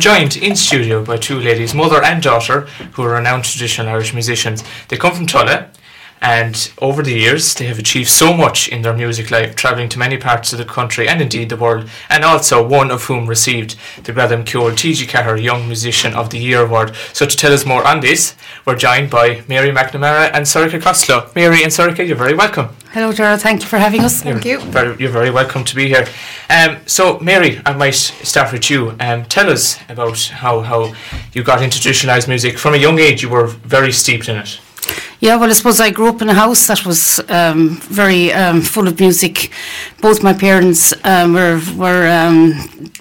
joined in studio by two ladies, mother and daughter, who are renowned traditional Irish musicians. They come from Tulla, and over the years they have achieved so much in their music life, travelling to many parts of the country and indeed the world, and also one of whom received the Gradam Ceoil TG4 Young Musician of the Year award. So to tell us more on this, we're joined by Mary McNamara and Sorcha Costello. Mary and Sorcha, you're very welcome. Hello, Gerald. Thank you for having us. You're Thank you. Very, you're very welcome to be here. Um, so, Mary, I might start with you. Um, tell us about how, how you got into traditionalised music. From a young age, you were very steeped in it. Yeah, well, I suppose I grew up in a house that was um, very um, full of music. Both my parents um, were were um,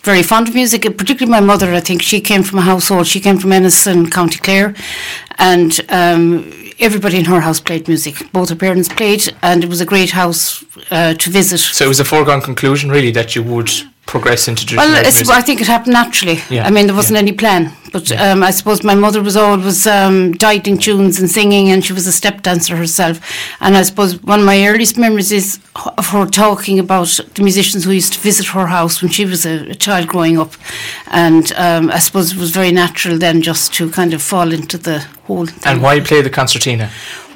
very fond of music, particularly my mother. I think she came from a household. She came from Ennis in County Clare, and um, everybody in her house played music. Both her parents played, and it was a great house uh, to visit. So it was a foregone conclusion, really, that you would progress into traditional Well, music. I think it happened naturally. Yeah, I mean, there wasn't yeah. any plan. But Yeah. um, I suppose my mother was always um, dieting tunes and singing, and she was a step dancer herself. And I suppose one of my earliest memories is of her talking about the musicians who used to visit her house when she was a, a child growing up. And um, I suppose it was very natural then just to kind of fall into the whole thing. and why play the concertina?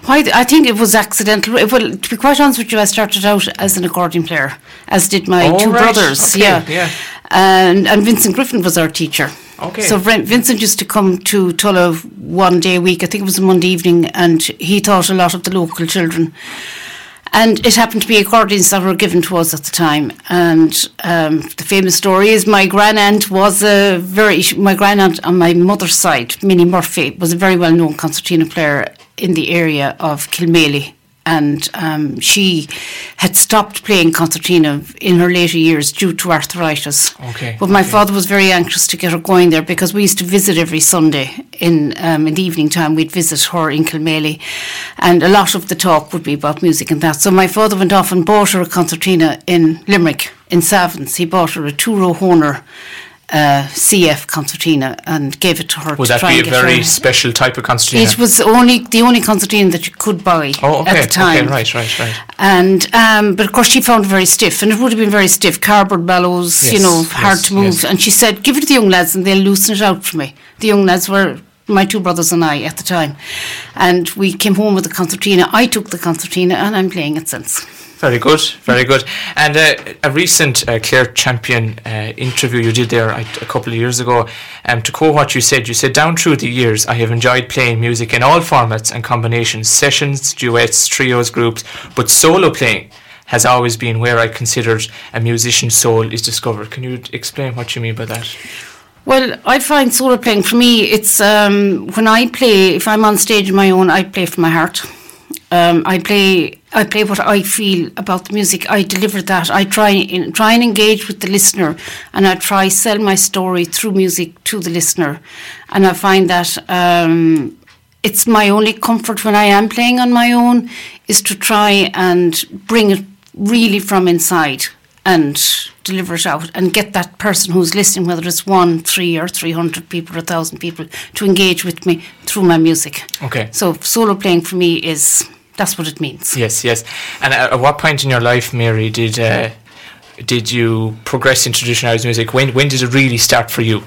Why? I think it was accidental. Well, to be quite honest with you, I started out as an accordion player, as did my Oh, two right. brothers. Okay, Yeah, yeah. And and Vincent Griffin was our teacher. Okay. So Vin- Vincent used to come to Tulla one day a week. I think it was a Monday evening, and he taught a lot of the local children. And it happened to be accordions that were given to us at the time. And um, the famous story is my grandaunt was a very, my grandaunt on my mother's side, Minnie Murphy, was a very well known concertina player in the area of Kilmaley. And um, she had stopped playing concertina in her later years due to arthritis. Okay, But my okay. father was very anxious to get her going there because we used to visit every Sunday in um, in the evening time. We'd visit her in Kilmaley, and a lot of the talk would be about music and that. So my father went off and bought her a concertina in Limerick in Savins. He bought her a two row Hohner. Uh, CF concertina and gave it to her. Would to that be a very her. special type of concertina? It was only the only concertina that you could buy oh, okay. at the time. Okay, right, right, right. And um, but of course she found it very stiff, and it would have been very stiff, cardboard bellows, you know, hard yes, to move. yes. And she said, "Give it to the young lads, and they'll loosen it out for me." The young lads were my two brothers and I at the time, and we came home with the concertina. I took the concertina, and I'm playing it since. Very good, very good. And uh, a recent uh, Clare Champion uh, interview you did there a couple of years ago, um, to quote what you said, you said, Down through the years, I have enjoyed playing music in all formats and combinations, sessions, duets, trios, groups, but solo playing has always been where I considered a musician's soul is discovered. Can you explain what you mean by that? Well, I find solo playing for me. It's um, when I play. If I'm on stage on my own, I play from my heart. Um, I play. I play what I feel about the music. I deliver that. I try in, try and engage with the listener, and I try sell my story through music to the listener. And I find that um, it's my only comfort when I am playing on my own is to try and bring it really from inside and deliver it out and get that person who's listening, whether it's one, three, or 300 people or 1,000 people, to engage with me through my music. Okay. So solo playing for me is, that's what it means. Yes, yes. And at, at what point in your life, Mary, did uh, did you progress in traditionalized music? When when did it really start for you?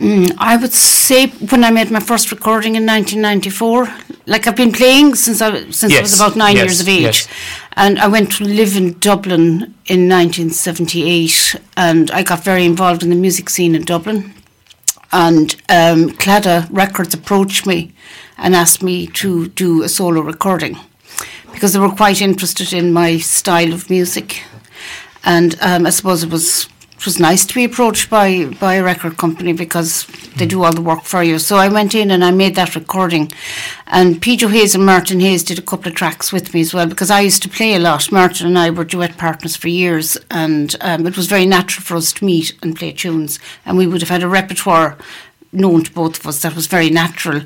I would say when I made my first recording in 1994, like I've been playing since I since I was about nine yes, years of age, yes. and I went to live in Dublin in 1978, and I got very involved in the music scene in Dublin. And um, Claddagh Records approached me and asked me to do a solo recording because they were quite interested in my style of music. And um, I suppose it was it was nice to be approached by, by a record company because they do all the work for you. So I went in and I made that recording. And Pedro Hayes and Martin Hayes did a couple of tracks with me as well because I used to play a lot. Martin and I were duet partners for years, and um, it was very natural for us to meet and play tunes. And we would have had a repertoire known to both of us that was very natural.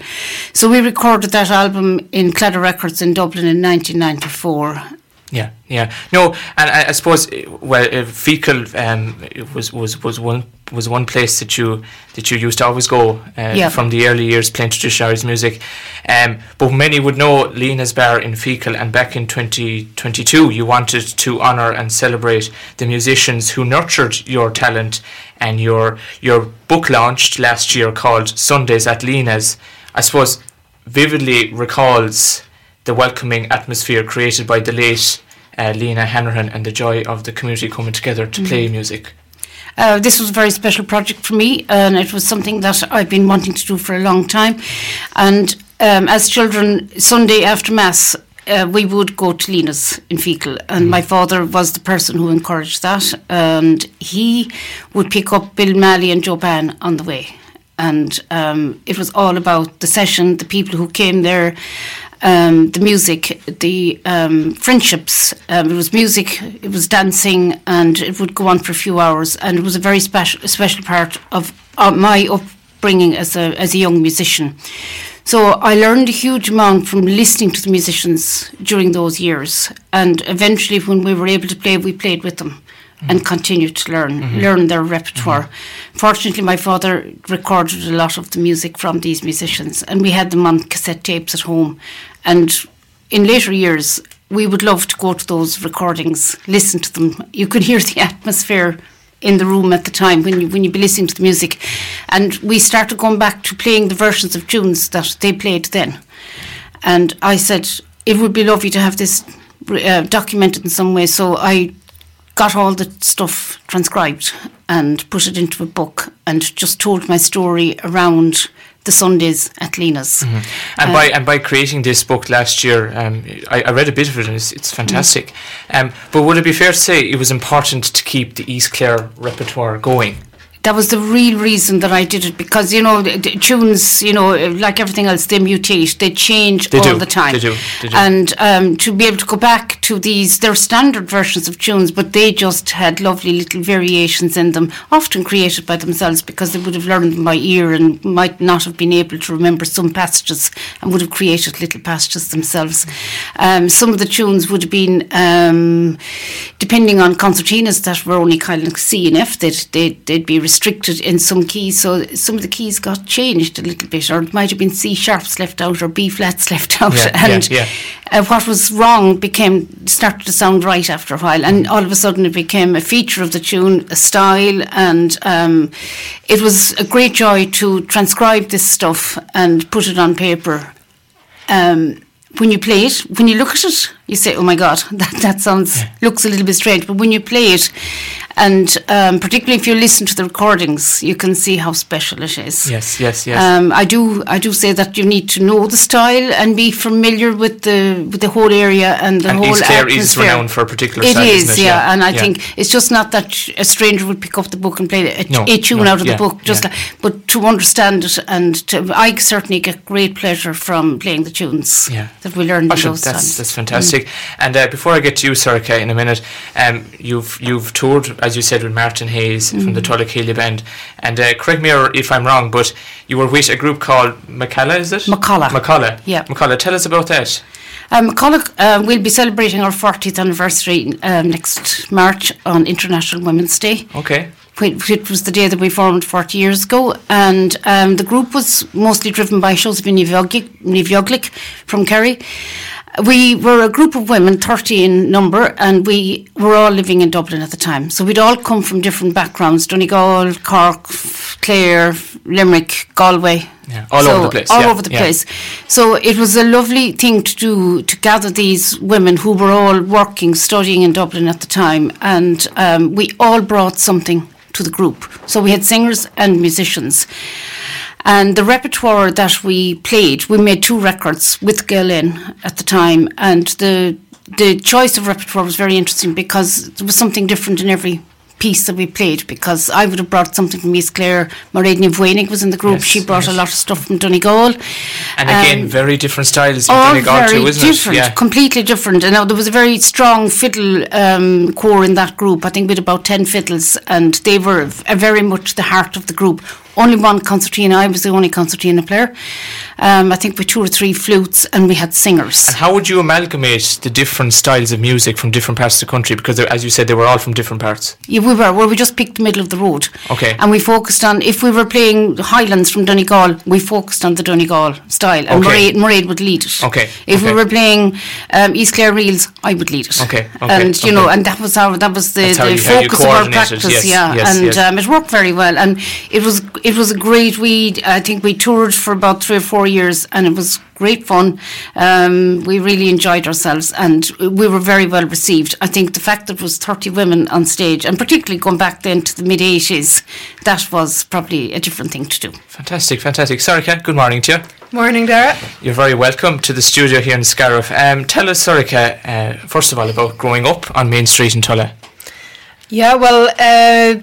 So we recorded that album in Claddagh Records in Dublin in 1994 Yeah, yeah. No, and I, I suppose uh, well, uh, Feakle um, was was was one was one place that you that you used to always go uh, Yeah. from the early years playing traditional Irish music. Um, but many would know Lena's Bar in Feakle, and back in 2022, you wanted to honour and celebrate the musicians who nurtured your talent, and your your book launched last year called Sundays at Lena's. I suppose vividly recalls the welcoming atmosphere created by the late uh, Lena Hanrahan and the joy of the community coming together to play music. Uh, this was a very special project for me, and it was something that I've been wanting to do for a long time. And um, as children, Sunday after Mass, uh, we would go to Lena's in Feakle, and my father was the person who encouraged that. And he would pick up Bill Malley and Joe Bane on the way. And um, it was all about the session, the people who came there, um, the music, the um, friendships. Um, it was music, it was dancing, and it would go on for a few hours. And it was a very special, special part of uh, my upbringing as a as a young musician. So I learned a huge amount from listening to the musicians during those years, and eventually, when we were able to play, we played with them. And continued to learn, learn their repertoire. Fortunately, my father recorded a lot of the music from these musicians, and we had them on cassette tapes at home. And in later years, we would love to go to those recordings, listen to them. You could hear the atmosphere in the room at the time when you when you'd be listening to the music, and we started going back to playing the versions of tunes that they played then. And I said it would be lovely to have this uh, documented in some way. So I got all the stuff transcribed and put it into a book and just told my story around the Sundays at Lena's. And Uh, by and by creating this book last year, um, I, I read a bit of it and it's, it's fantastic. Um, but would it be fair to say it was important to keep the East Clare repertoire going? That was the real reason that I did it because you know the, the tunes, you know, like everything else, they mutate, they change They all do, the time. they do, they do. And um, to be able to go back to these, they're standard versions of tunes, but they just had lovely little variations in them, often created by themselves because they would have learned them by ear and might not have been able to remember some passages and would have created little passages themselves. Um, some of the tunes would have been, um, depending on concertinas that were only kind of C and F, they'd, they'd, they'd be restricted in some keys. So some of the keys got changed a little bit, or it might have been C sharps left out or B flats left out. Yeah, yeah, and yeah. Uh, what was wrong became started to sound right after a while, and all of a sudden it became a feature of the tune, a style, and um, it was a great joy to transcribe this stuff and put it on paper. Um, when you play it, when you look at it, you say, "Oh my God, that that sounds looks a little bit strange." But when you play it, and um, particularly if you listen to the recordings, you can see how special it is. Yes, yes, yes. Um, I do. I do say that you need to know the style and be familiar with the with the whole area and the and whole East Clare atmosphere. is renowned for a particular It style, is, it? yeah, and I think it's just not that a stranger would pick up the book and play a, No, a tune no, out of yeah, the book, just yeah. like, but to understand it and to, I certainly get great pleasure from playing the tunes Yeah. that we learned in those that's times. that's fantastic. And uh, before I get to you, Sorcha, in a minute, um, you've you've toured, as you said, with Martin Hayes from Mm. the Tulla Céilí Band. And uh, correct me or if I'm wrong, but you were with a group called Macalla, is it? Macalla. Macalla. Yeah. Macalla, tell us about that. Um, uh, we'll be celebrating our 40th anniversary um, next March on International Women's Day. Okay. which which was the day that we formed 40 years ago. And um, the group was mostly driven by Josephine Nivioglik from Kerry. We were a group of women, 30 in number, and we were all living in Dublin at the time. So we'd all come from different backgrounds Donegal, Cork, Clare, Limerick, Galway. Yeah, all So, over the place, All yeah, over the yeah. place. So it was a lovely thing to do to gather these women who were all working, studying in Dublin at the time, and um, we all brought something to the group. So we had singers and musicians. And the repertoire that we played, we made two records with Gael Linn at the time, and the the choice of repertoire was very interesting because it was something different in every piece that we played because I would have brought something from East Clare. Mairead Voinig was in the group. Yes, she brought yes. a lot of stuff from Donegal. And again, Um, very different styles in Donegal very too, isn't different, it? Yeah. completely different. And now there was a very strong fiddle um, core in that group. I think we had about ten fiddles, and they were very much the heart of the group. Only one concertina. I was the only concertina player. Um, I think with two or three flutes, and we had singers. And how would you amalgamate the different styles of music from different parts of the country? Because, as you said, they were all from different parts. Yeah, we were. Well, we just picked the middle of the road. Okay. And we focused on if we were playing Highlands from Donegal, we focused on the Donegal style, and Okay. Mairead, would lead it. Okay, If okay. we were playing um, East Clare Reels, I would lead it. Okay, okay, And you know, and that was our that was the, the you- focus of our practice. yes, yeah, yes, and yes. Um, it worked very well, and it was it was a great. We I think we toured for about three or four years, and it was great fun. Um, we really enjoyed ourselves, and we were very well received. I think the fact that it was thirty women on stage, and particularly going back then to the mid eighties, that was probably a different thing to do. Fantastic, fantastic. Sorcha, good morning to you. Morning, Daragh. You're very welcome to the studio here in Scariff. Um, tell us, Sorcha, uh, first of all, about growing up on Main Street in Tulla. Yeah, well, uh,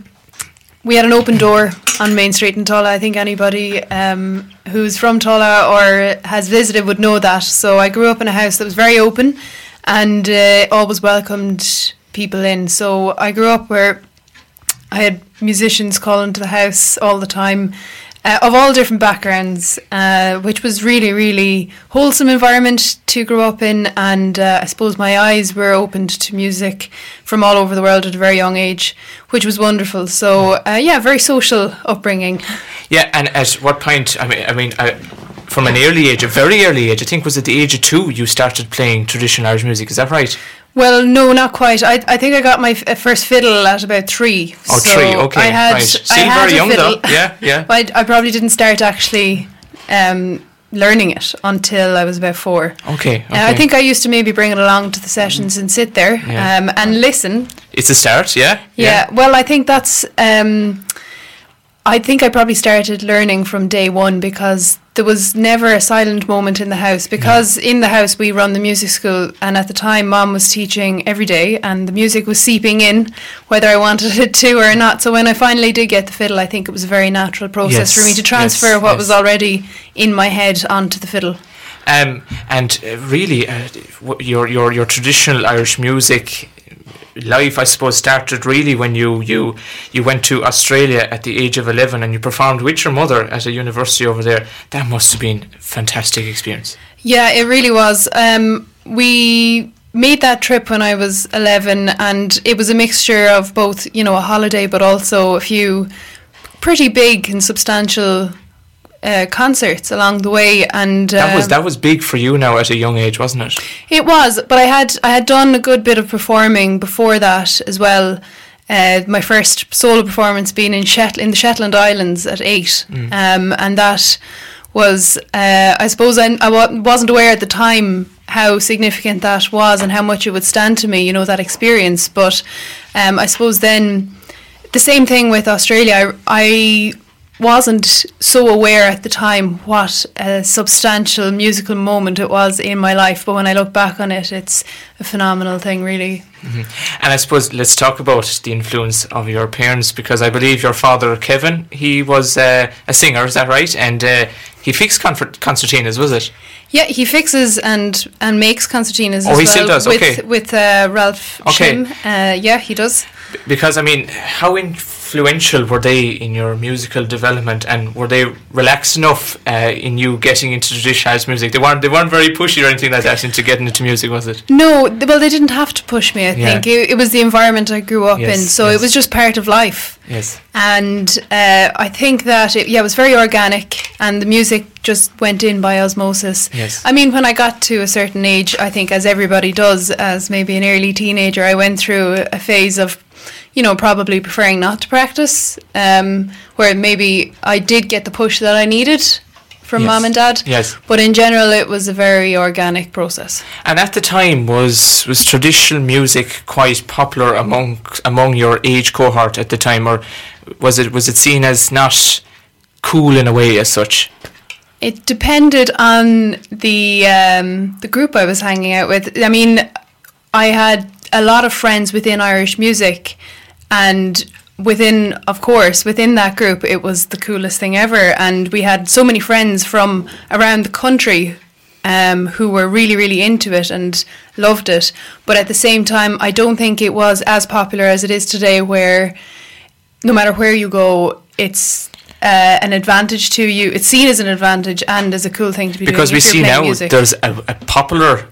we had an open door on Main Street in Tulla. I think anybody um, who's from Tulla or has visited would know that. So I grew up in a house that was very open and uh, always welcomed people in. So I grew up where I had musicians calling to the house all the time. Uh, of all different backgrounds, uh, which was really, really wholesome environment to grow up in, and uh, I suppose my eyes were opened to music from all over the world at a very young age, which was wonderful. So uh, yeah, very social upbringing. Yeah, and at what point? I mean, I mean, I, from an early age, a very early age, I think was at the age of two, you started playing traditional Irish music. Is that right? Well, no, not quite. I, I think I got my f- uh, first fiddle at about three. Oh, so three, okay, I had, right. I Still had very young fiddle. though. Yeah, yeah. I, I probably didn't start actually um, learning it until I was about four. Okay, okay. Uh, I think I used to maybe bring it along to the sessions and sit there Yeah. um, and listen. it's a start. Yeah. Yeah. Well, I think that's. Um, I think I probably started learning from day one because there was never a silent moment in the house. Because in the house we run the music school, and at the time, mom was teaching every day, and the music was seeping in, whether I wanted it to or not. So when I finally did get the fiddle, I think it was a very natural process for me to transfer yes, what yes. was already in my head onto the fiddle. Um, and uh, really, uh, your your your traditional Irish music life, I suppose, started really when you you you went to Australia at the age of eleven and you performed with your mother at a university over there. That must have been a fantastic experience. Yeah, it really was. Um, we made that trip when I was 11, and it was a mixture of both, you know, a holiday, but also a few pretty big and substantial uh, concerts along the way. And That was um, that was big for you now at a young age, wasn't it? it was, but I had I had done a good bit of performing before that as well. Uh, my first solo performance being in Shet- in the Shetland Islands at eight, um, and that was uh, I suppose I, I wasn't aware at the time how significant that was and how much it would stand to me, you know, that experience. But um, I suppose then the same thing with Australia. I, I wasn't so aware at the time what a substantial musical moment it was in my life, but when I look back on it, it's a phenomenal thing, really. And I suppose let's talk about the influence of your parents because I believe your father Kevin he was uh, a singer, is that right? And uh, he fixed concertinas, was it? Yeah, he fixes and and makes concertinas Oh, as he well still does, with okay. with uh, Ralph Okay. Shim. Uh, yeah, he does. B- Because I mean, how influential were they in your musical development, and were they relaxed enough uh, in you getting into traditional Irish music? They weren't. They weren't very pushy or anything like that into getting into music, was it? No, th- well, they didn't have to push me. I Yeah. think it, it was the environment I grew up in, so yes. it was just part of life. Yes. and uh, I think that it, yeah, it was very organic, and the music just went in by osmosis. Yes. I mean, when I got to a certain age, I think as everybody does, as maybe an early teenager, I went through a phase of, you know, probably preferring not to practice, um, where maybe I did get the push that I needed from Yes. mom and dad. Yes. But in general, it was a very organic process. And at the time, was was traditional music quite popular among among your age cohort at the time, or was it was it seen as not cool in a way as such? It depended on the um, the group I was hanging out with. I mean, I had a lot of friends within Irish music, and within, of course, within that group, it was the coolest thing ever. And we had so many friends from around the country um, who were really, really into it and loved it. But at the same time, I don't think it was as popular as it is today, where no matter where you go, it's uh, an advantage to you. It's seen as an advantage and as a cool thing to be because doing. we see now music. there's a, a popular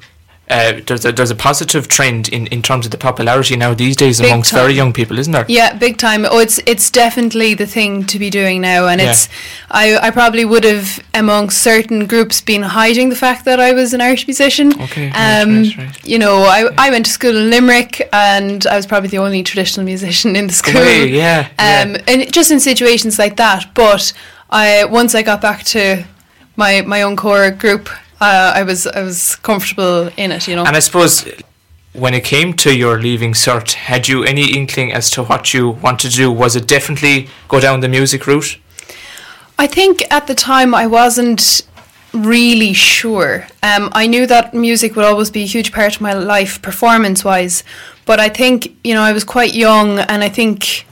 uh, there's a there's a positive trend in, in terms of the popularity now these days Big amongst very young people, isn't there? Yeah, big time. Oh, it's it's definitely the thing to be doing now, and Yeah. it's I I probably would have amongst certain groups been hiding the fact that I was an Irish musician. Okay, Um, right, right. You know, I I went to school in Limerick, and I was probably the only traditional musician in the school. Way, yeah, yeah. Um, and just in situations like that. But I once I got back to my my own core group, uh, I was I was comfortable in it. You know. And I suppose when it came to your leaving cert, had you any inkling as to what you wanted to do? Was it definitely go down the music route? I think at the time I wasn't really sure. Um, I knew that music would always be a huge part of my life, performance wise. But I think, you know, I was quite young and I think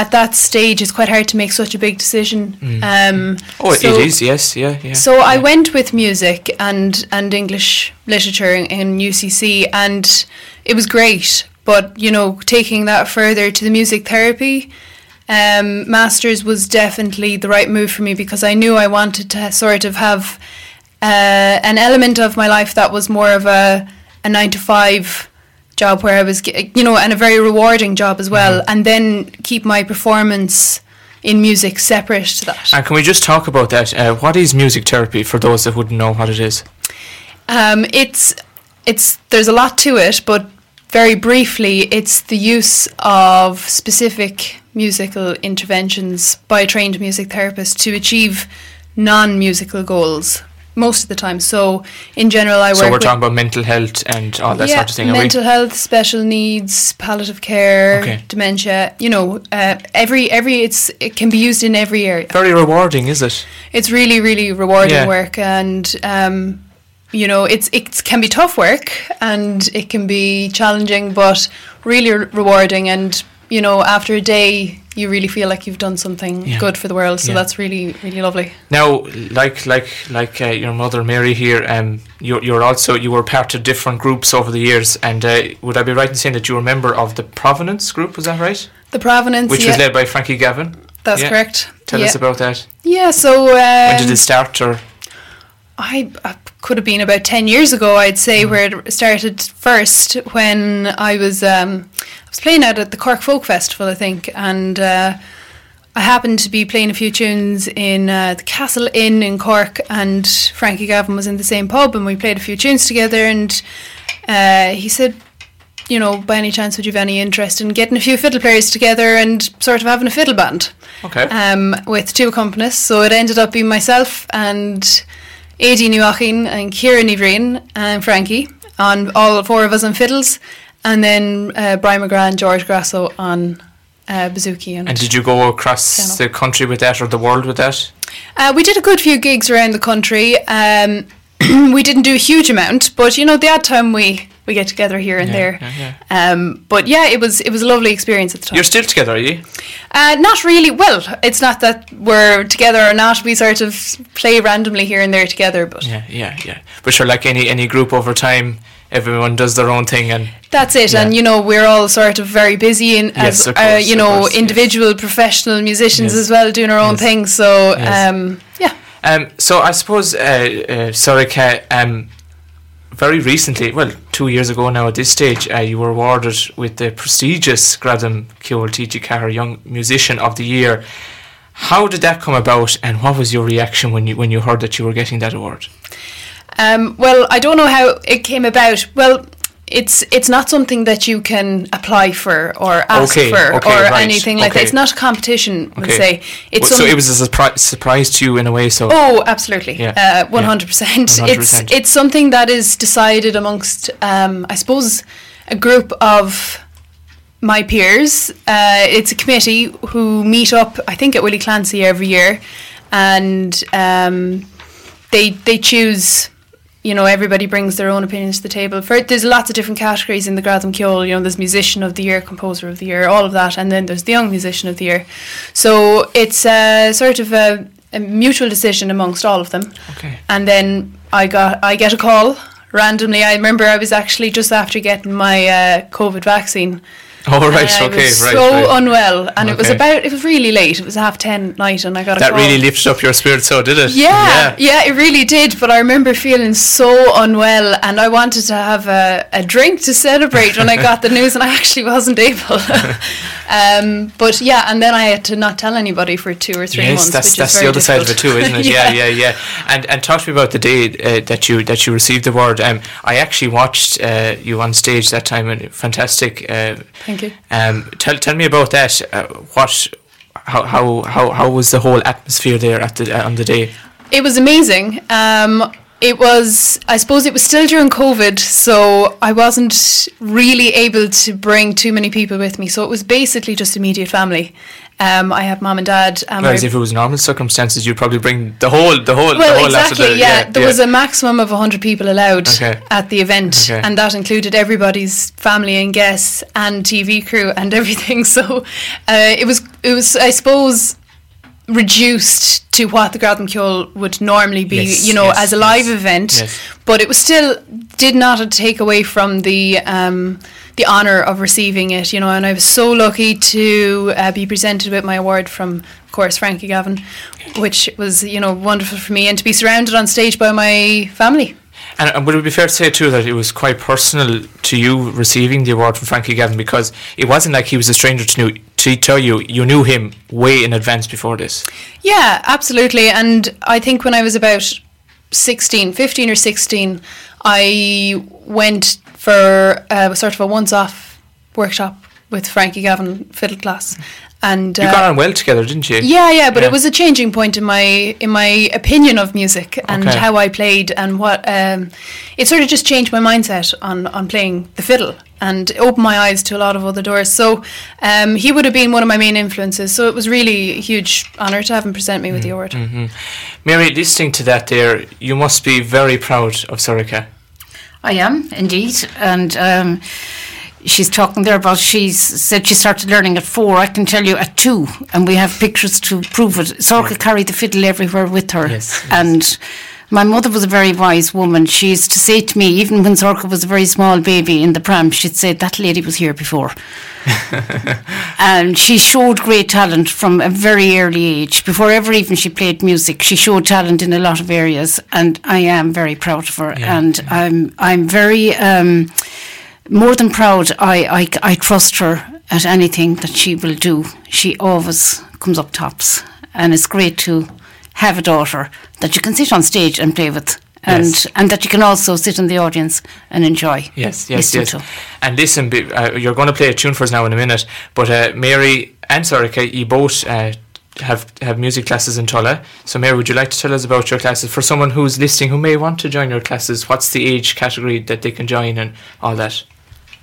at that stage it's quite hard to make such a big decision. Um, Oh, so- it is. Yes, yeah, yeah. so I went with music and and English literature in, in UCC, and it was great. But you know, taking that further to the music therapy um, masters was definitely the right move for me because I knew I wanted to sort of have uh, an element of my life that was more of a a nine to five job where I was, you know, and a very rewarding job as well, and then keep my performance in music separate to that. And can we just talk about that? Uh, what is music therapy for those that wouldn't know what it is? Um, it's it's there's a lot to it, but very briefly, it's the use of specific musical interventions by a trained music therapist to achieve non-musical goals most of the time. So, in general, I work. So we're talking about mental health and all that yeah, sort of thing. mental health, special needs, palliative care, Okay. dementia. You know, uh, every every it's it can be used in every area Very rewarding, is it? it's really really rewarding Yeah. work and um, you know it's it can be tough work and it can be challenging but really re- rewarding and you know after a day you really feel like you've done something Yeah. good for the world so Yeah. that's really really lovely Now, like like like uh, your mother Mary here, um, you're you're also you were part of different groups over the years, and uh, would I be right in saying that you were a member of the Provenance group? Was that right? the provenance Which yeah, was led by Frankie Gavin. that's correct Tell us about that. yeah so um, when did it start? Or I, I could have been about 10 years ago, I'd say, where it started first when I was um, I was playing out at the Cork Folk Festival, I think, and uh, I happened to be playing a few tunes in uh, the Castle Inn in Cork, and Frankie Gavin was in the same pub, and we played a few tunes together, and uh, he said, you know, by any chance would you have any interest in getting a few fiddle players together and sort of having a fiddle band? okay, um, with two accompanists. So it ended up being myself and Adi Nuachin and Kieran Ivrain and Frankie on all four of us on fiddles, and then uh, Brian McGrath and George Grasso on uh. And, and did you go across Piano. the country with that or the world with that? uh, we did a good few gigs around the country. Um, we didn't do a huge amount, but you know, the odd time we, we get together here and Yeah, there. yeah, Um, but yeah, it was it was a lovely experience at the time. You're still together, are you? Uh, not really. Well, it's not that we're together or not. We sort of play randomly here and there together, but Yeah, yeah, yeah. But sure, like any any group over time, everyone does their own thing, and that's it. Yeah. And you know, we're all sort of very busy and Yes, as of uh, you know, course, yes. individual professional musicians Yes. as well, doing our own Yes. thing. So Yes. um, yeah. Um, so I suppose, uh, uh, Sorcha, um, very recently, well, two years ago now at this stage, uh, you were awarded with the prestigious Gradam TG4 Young Musician of the Year. How did that come about, and what was your reaction when you when you heard that you were getting that award? Um, well, I don't know how it came about. Well, it's it's not something that you can apply for or ask Okay, for okay, or right, anything like that. It's not a competition. We'll Okay. say it's so it was a surpri- surprise to you in a way. So Oh, absolutely. Yeah, Uh, 100%. It's it's something that is decided amongst um, I suppose a group of my peers. Uh, it's a committee who meet up I think at Willie Clancy every year and um, they they choose you know, everybody brings their own opinions to the table. For there's lots of different categories in the Gradam Ceoil. You know, there's musician of the year, composer of the year, all of that, and then there's the young musician of the year. So it's a sort of a, a mutual decision amongst all of them. okay, And then I got I get a call randomly. I remember I was actually just after getting my uh, COVID vaccine, Oh, right, okay, right, So right. unwell, and it was about. It was really late. It was half ten at night, and I got a That call. really lifted up your spirit, so did it? Yeah, yeah, it really did. But I remember feeling so unwell, and I wanted to have a, a drink to celebrate when I got the news, and I actually wasn't able. um, but yeah, and then I had to not tell anybody for two or three Yes, months. that's that's the other side of it too, isn't it? yeah, yeah, yeah. And and talk to me about the day uh, that you that you received the award. Um, I actually watched uh, you on stage that time, and fantastic. Uh, Thank you. Um, tell tell me about that. Uh, what, how how how how was the whole atmosphere there at the uh, on the day? It was amazing. Um, it was, I suppose, it was still during COVID, so I wasn't really able to bring too many people with me. So it was basically just immediate family. Um, I have mom and dad. And Whereas if it was normal circumstances, you'd probably bring the whole the whole the well, whole exactly. the, yeah, there was a maximum of 100 people allowed Okay. at the event, Okay. and that included everybody's family and guests and TV crew and everything. So uh, it was, it was, I suppose, reduced to what the Gradam Ceoil would normally be, Yes, you know, yes, as a live yes, event. But it was still did not take away from the um, the honour of receiving it, you know. And I was so lucky to uh, be presented with my award from, of course, Frankie Gavin, which was you know wonderful for me, and to be surrounded on stage by my family. And, and would it be fair to say too that it was quite personal to you receiving the award from Frankie Gavin because it wasn't like he was a stranger to, knew, to tell you you knew him way in advance before this. Yeah, absolutely. And I think when I was about 16, 15 or 16, I went for a sort of a once off workshop with Frankie Gavin fiddle class. And You uh, got on well together, didn't you? yeah, yeah, but Yeah. it was a changing point in my in my opinion of music and Okay. how I played and what um, it sort of just changed my mindset on on playing the fiddle and opened my eyes to a lot of other doors. So um, he would have been one of my main influences. So it was really a huge honour to have him present me with the award. Mary, listening to that there, you must be very proud of Sorcha. I am indeed, and um, she's talking there about she's said she started learning at four. I can tell you at two, and we have pictures to prove it. Sorcha carried the fiddle everywhere with her, Yes, yes. and. My mother was a very wise woman. She used to say to me, even when Sorcha was a very small baby in the pram, she'd say, That lady was here before. and she showed great talent from a very early age. Before ever even she played music, she showed talent in a lot of areas, and I am very proud of her. Yeah. And I'm I'm very um, more than proud. I, I I trust her at anything that she will do. She always comes up tops, and it's great to have a daughter that you can sit on stage and play with. And Yes. and that you can also sit in the audience and enjoy. Yes, yes, yes. to. And listen, uh, you're going to play a tune for us now in a minute, but uh, Mary and Sorcha, you both uh, have have music classes in Tulla. So, Mary, would you like to tell us about your classes for someone who's listening who may want to join your classes? What's the age category that they can join and all that?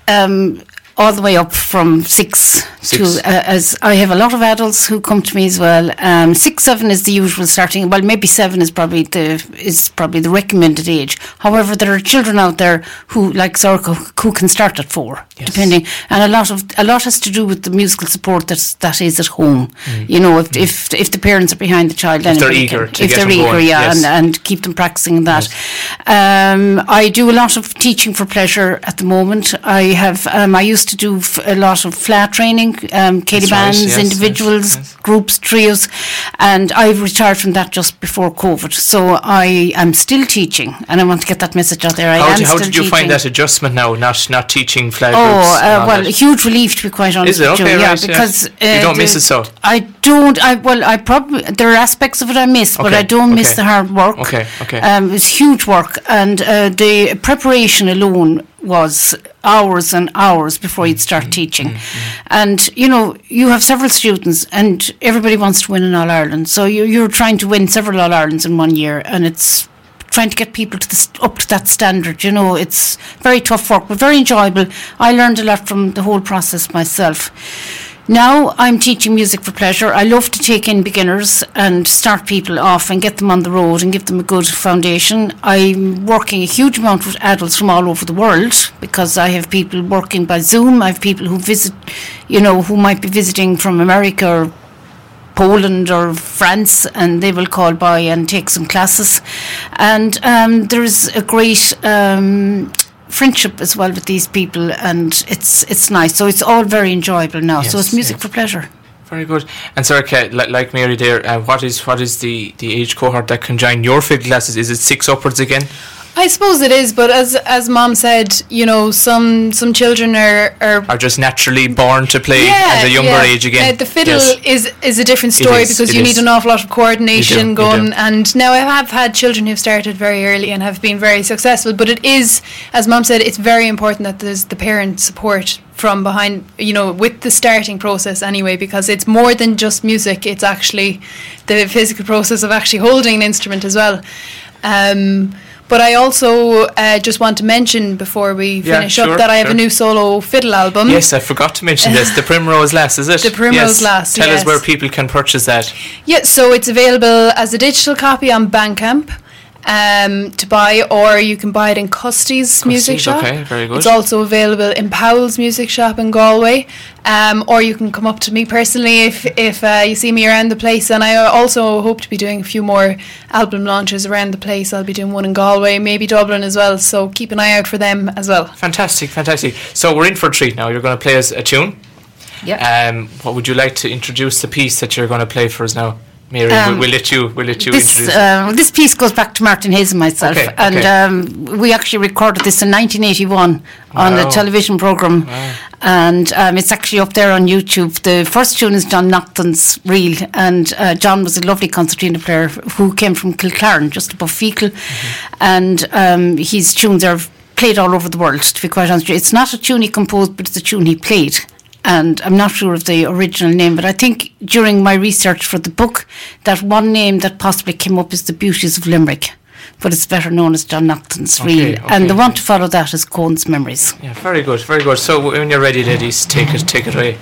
um, all the way up from six, Six. to uh, as I have a lot of adults who come to me as well. Um, six, seven is the usual starting. Well, maybe seven is probably the is probably the recommended age. However, there are children out there who, like Sorcha, who can start at four, Yes. depending. And a lot of a lot has to do with the musical support that that is at home. You know, if if if the parents are behind the child, then Mm. they're eager can- to if get they're eager, going, yeah, yes. and and keep them practicing that. Um, I do a lot of teaching for pleasure at the moment. I have um, I used to do f- a lot of fleadh training, um, Katie That's right, bands, yes, individuals, yes, yes. groups, trios, and I've retired from that just before COVID. So I am still teaching, and I want to get that message out there. I How, am did, how still did you teaching. find that adjustment now, not not teaching fleadh Oh, uh, well, that? huge relief to be quite honest Is it? with Okay, you. Yeah, right, because You uh, don't miss it so? I don't. I well, I probably there are aspects of it I miss, but I don't miss the hard work. Okay, okay. Um, it's huge work, and uh, the preparation alone was hours and hours before you'd start Mm-hmm. teaching. And you know, you have several students, and everybody wants to win in All Ireland. So you, you're trying to win several All Irelands in one year, and it's trying to get people to the, up to that standard. You know, it's very tough work, but very enjoyable. I learned a lot from the whole process myself. Now I'm teaching music for pleasure. I love to take in beginners and start people off and get them on the road and give them a good foundation. I'm working a huge amount with adults from all over the world because I have people working by Zoom. I have people who visit, you know, who might be visiting from America or Poland or France, and they will call by and take some classes. And um, there's a great um, friendship as well with these people, and it's it's nice. So it's all very enjoyable now. so it's music yes. for pleasure. Very good. And Kate, like, like Mary there, uh, what is what is the, the age cohort that can join your fiddle classes? Is it six upwards again? I suppose it is, but as as mom said, you know, some some children are are Are just naturally born to play at a younger yeah. age again? Uh, the fiddle Yes. is is a different story is, because you is. need an awful lot of coordination do, going. And now I have had children who've started very early and have been very successful. But it is, as mom said, it's very important that there's the parent support from behind, you know, with the starting process anyway, because it's more than just music. It's actually the physical process of actually holding an instrument as well. Um, but I also uh, just want to mention before we Yeah, finish sure, up that I have sure. a new solo fiddle album. Yes, I forgot to mention this. The Primrose Lass, is it? The Primrose yes. Lass, Tell yes. us where people can purchase that. Yeah, so it's available as a digital copy on Bandcamp um, to buy, or you can buy it in Custy's music shop. okay, very good. It's also available in Powell's music shop in Galway, um, or you can come up to me personally if if uh, you see me around the place. And I also hope to be doing a few more album launches around the place. I'll be doing one in Galway, maybe Dublin as well. So keep an eye out for them as well. Fantastic, fantastic. So we're in for a treat now. You're going to play us a tune. Yeah. Um, what would you like to introduce the piece that you're going to play for us now? Mary, Um, we'll, we'll let you, we'll let you this uh, this piece goes back to Martin Hayes and myself, Okay, and okay. um, we actually recorded this in 1981 on Wow. a television program, and um, it's actually up there on YouTube. The first tune is John Nocton's Reel, and uh, John was a lovely concertina player who came from Kilclaran, just above Feakle, Mm-hmm. and um, his tunes are played all over the world. To be quite honest, it's not a tune he composed, but it's a tune he played and I'm not sure of the original name, but I think during my research for the book, that one name that possibly came up is The Beauties of Limerick, but it's better known as John Nocton's Okay, Reel. okay, and the one to follow that is Cohen's Memories. Yeah, very good, very good. So when you're ready, ladies, take it, take it away.